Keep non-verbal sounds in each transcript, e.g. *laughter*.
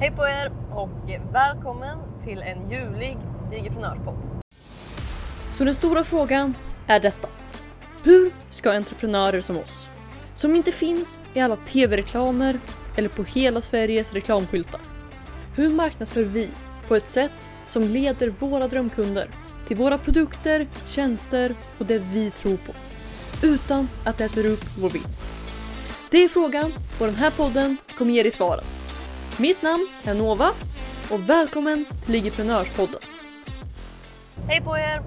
Hej på er och välkommen till en julig Igeprenörspodd. Så den stora frågan är detta. Hur ska entreprenörer som oss, som inte finns i alla tv-reklamer eller på hela Sveriges reklamskyltar. Hur marknadsför vi på ett sätt som leder våra drömkunder till våra produkter, tjänster och det vi tror på. Utan att det äter upp vår vinst. Det är frågan och den här podden kommer ge dig svaren. Mitt namn är Nova och välkommen till Ligiprenörspodden. Hej på er!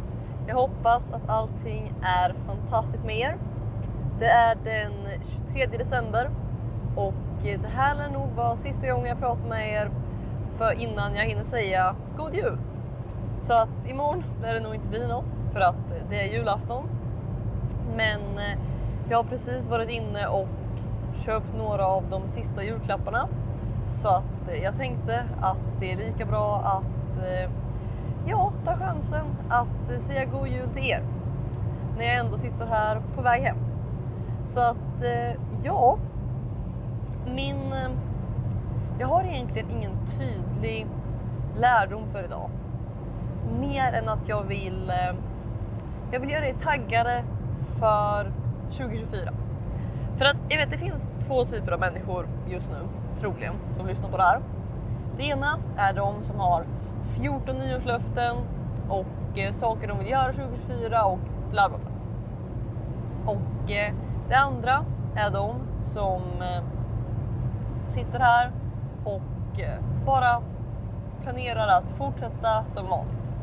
Jag hoppas att allting är fantastiskt med er. Det är den 23 december och det här lär nog vara sista gången jag pratar med er för innan jag hinner säga God Jul. Så att imorgon lär det nog inte bli något för att det är julafton. Men eh, jag har precis varit inne och köpt några av de sista julklapparna. Så att eh, jag tänkte att det är lika bra att eh, ja, ta chansen att eh, säga god jul till er. När jag ändå sitter här på väg hem. Så att ja, min... Jag har egentligen ingen tydlig lärdom för idag. Mer än att jag vill... Jag vill göra er taggade för 2024. För att jag vet, det finns två typer av människor just nu, troligen, som lyssnar på det här. Det ena är de som har 14 nyårslöften och eh, saker de vill göra 2024 och bla bla bla. Och eh, det andra är de som eh, sitter här och eh, bara planerar att fortsätta som vanligt.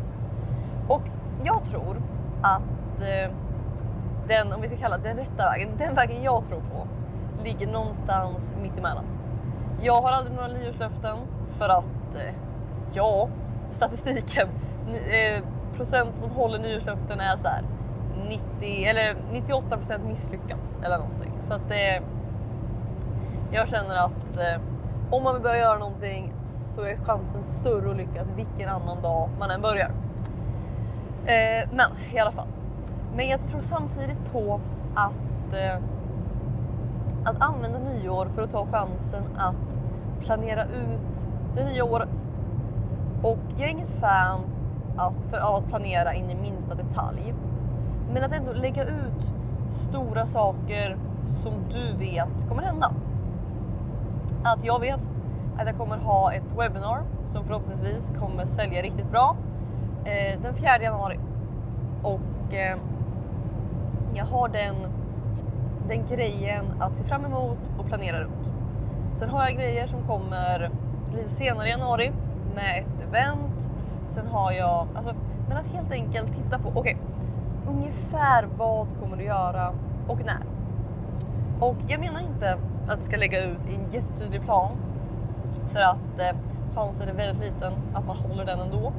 Och jag tror att eh, den, om vi ska kalla den rätta vägen, den vägen jag tror på ligger någonstans mittemellan. Jag har aldrig några nyårslöften för att, eh, ja, statistiken, eh, procent som håller nyårslöften är så här 90 eller 98 procent misslyckats eller någonting. Så att det, jag känner att eh, om man vill börja göra någonting så är chansen större att lyckas vilken annan dag man än börjar. Eh, men i alla fall. Men jag tror samtidigt på att, eh, att använda nyår för att ta chansen att planera ut det nya året. Och jag är inget fan att, för, av att planera in i minsta detalj. Men att ändå lägga ut stora saker som du vet kommer hända. Att jag vet att jag kommer ha ett webbinar som förhoppningsvis kommer sälja riktigt bra eh, den 4 januari. Och eh, jag har den, den grejen att se fram emot och planera runt. Sen har jag grejer som kommer lite senare i januari med ett event. Sen har jag, alltså, men att helt enkelt titta på, okej, okay, ungefär vad kommer du göra och när? Och jag menar inte att jag ska lägga ut en jättetydlig plan för att eh, chansen är väldigt liten att man håller den ändå.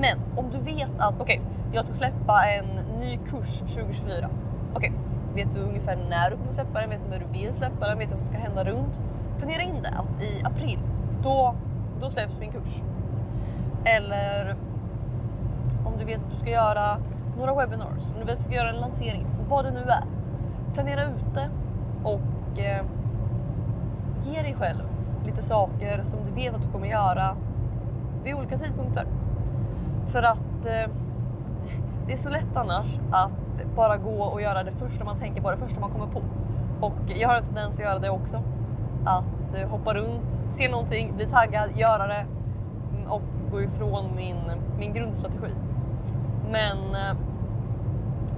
Men om du vet att okej, okay, jag ska släppa en ny kurs 2024. Okej, okay, vet du ungefär när du kommer släppa den? Vet du när du vill släppa den? Vet du vad som ska hända runt? Planera in det att i april, då, då släpps min kurs. Eller om du vet att du ska göra några webinars, om du vet att du ska göra en lansering, vad det nu är. Planera ut det och eh, ge dig själv lite saker som du vet att du kommer göra vid olika tidpunkter. För att eh, det är så lätt annars att bara gå och göra det första man tänker på, det första man kommer på. Och jag har en tendens att göra det också. Att eh, hoppa runt, se någonting, bli taggad, göra det mm, och gå ifrån min, min grundstrategi. Men eh,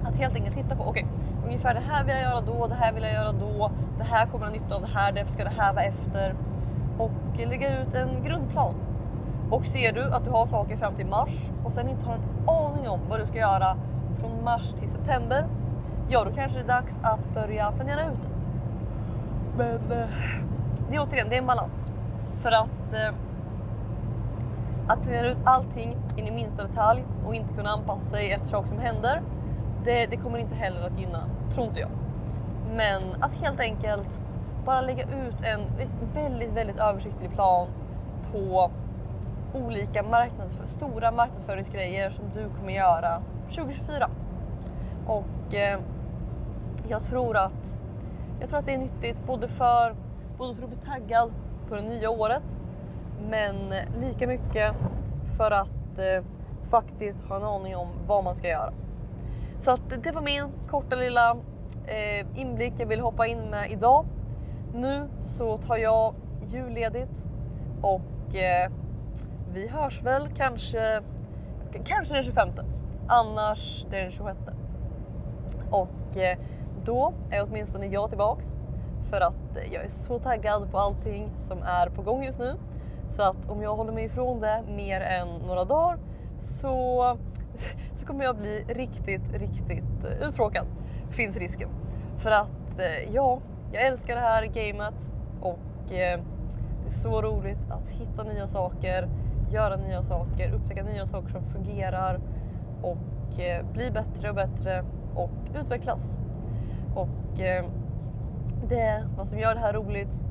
att helt enkelt titta på, okej, okay, ungefär det här vill jag göra då, det här vill jag göra då, det här kommer jag ha nytta av det här, därför ska det här vara efter. Och lägga ut en grundplan och ser du att du har saker fram till mars och sen inte har en aning om vad du ska göra från mars till september, ja då kanske det är dags att börja planera ut det. Men eh, det är återigen, det är en balans. För att eh, att planera ut allting in i minsta detalj och inte kunna anpassa sig efter saker som händer, det, det kommer inte heller att gynna, tror inte jag. Men att helt enkelt bara lägga ut en, en väldigt, väldigt översiktlig plan på olika marknadsför stora marknadsföringsgrejer som du kommer göra 2024. Och eh, jag tror att jag tror att det är nyttigt både för, både för att bli taggad på det nya året Men lika mycket för att eh, faktiskt ha en aning om vad man ska göra. Så att det var min korta lilla eh, inblick jag vill hoppa in med idag. Nu så tar jag julledigt och eh, vi hörs väl kanske, kanske den 25. Annars den 26. Och eh, då är åtminstone jag tillbaks för att eh, jag är så taggad på allting som är på gång just nu. Så att om jag håller mig ifrån det mer än några dagar så, *laughs* så kommer jag bli riktigt, riktigt eh, uttråkad. Finns risken. För att ja, jag älskar det här gamet och det är så roligt att hitta nya saker, göra nya saker, upptäcka nya saker som fungerar och eh, bli bättre och bättre och utvecklas. Och eh, det är vad som gör det här roligt.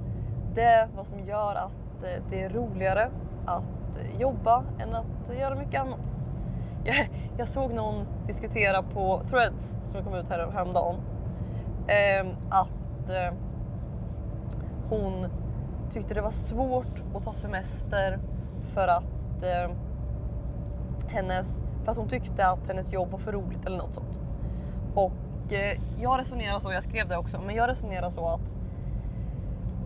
Det är vad som gör att eh, det är roligare att jobba än att göra mycket annat. Jag, jag såg någon diskutera på Threads som kom ut här, häromdagen att hon tyckte det var svårt att ta semester för att hennes, för att hon tyckte att hennes jobb var för roligt eller något sånt. Och Eh, jag resonerar så, jag skrev det också, men jag resonerar så att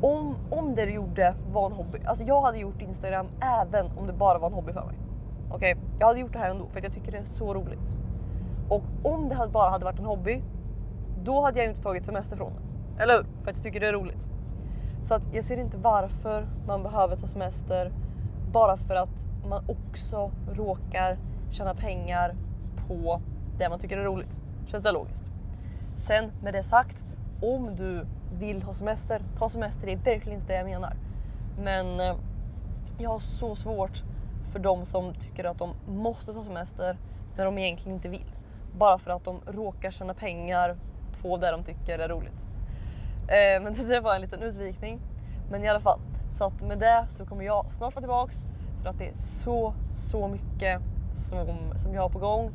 om, om det du gjorde var en hobby, alltså jag hade gjort Instagram även om det bara var en hobby för mig. Okej, okay? jag hade gjort det här ändå för att jag tycker det är så roligt. Och om det bara hade varit en hobby, då hade jag inte tagit semester från det. Eller hur? För att jag tycker det är roligt. Så att jag ser inte varför man behöver ta semester bara för att man också råkar tjäna pengar på det man tycker är roligt. Känns det logiskt? Sen med det sagt, om du vill ha semester, ta semester. Det är verkligen inte det jag menar. Men eh, jag har så svårt för de som tycker att de måste ta semester när de egentligen inte vill. Bara för att de råkar tjäna pengar på det de tycker är roligt. Eh, men *laughs* det var en liten utvikning. Men i alla fall, så att med det så kommer jag snart vara tillbaks för att det är så, så mycket som, som jag har på gång.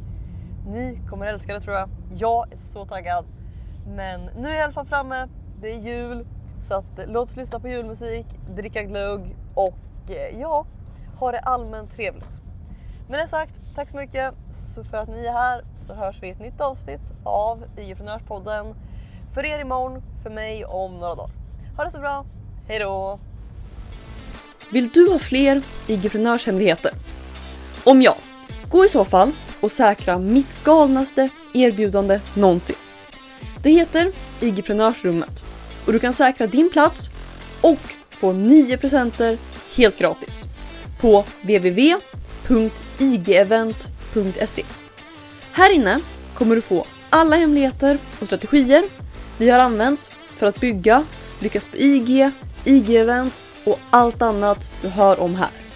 Ni kommer älska det tror jag. Jag är så taggad. Men nu är jag i alla fall framme. Det är jul så att eh, låt oss lyssna på julmusik, dricka glögg och eh, ja, ha det allmänt trevligt. Med det sagt, tack så mycket så för att ni är här så hörs vi i ett nytt avsnitt av IG-prenörspodden. För er imorgon, för mig om några dagar. Ha det så bra, hejdå! Vill du ha fler IG-prenörshemligheter? Om ja, gå i så fall och säkra mitt galnaste erbjudande någonsin. Det heter IG-prenörsrummet och du kan säkra din plats och få 9 presenter helt gratis på www.igevent.se. Här inne kommer du få alla hemligheter och strategier vi har använt för att bygga, lyckas på IG, IG-event och allt annat du hör om här.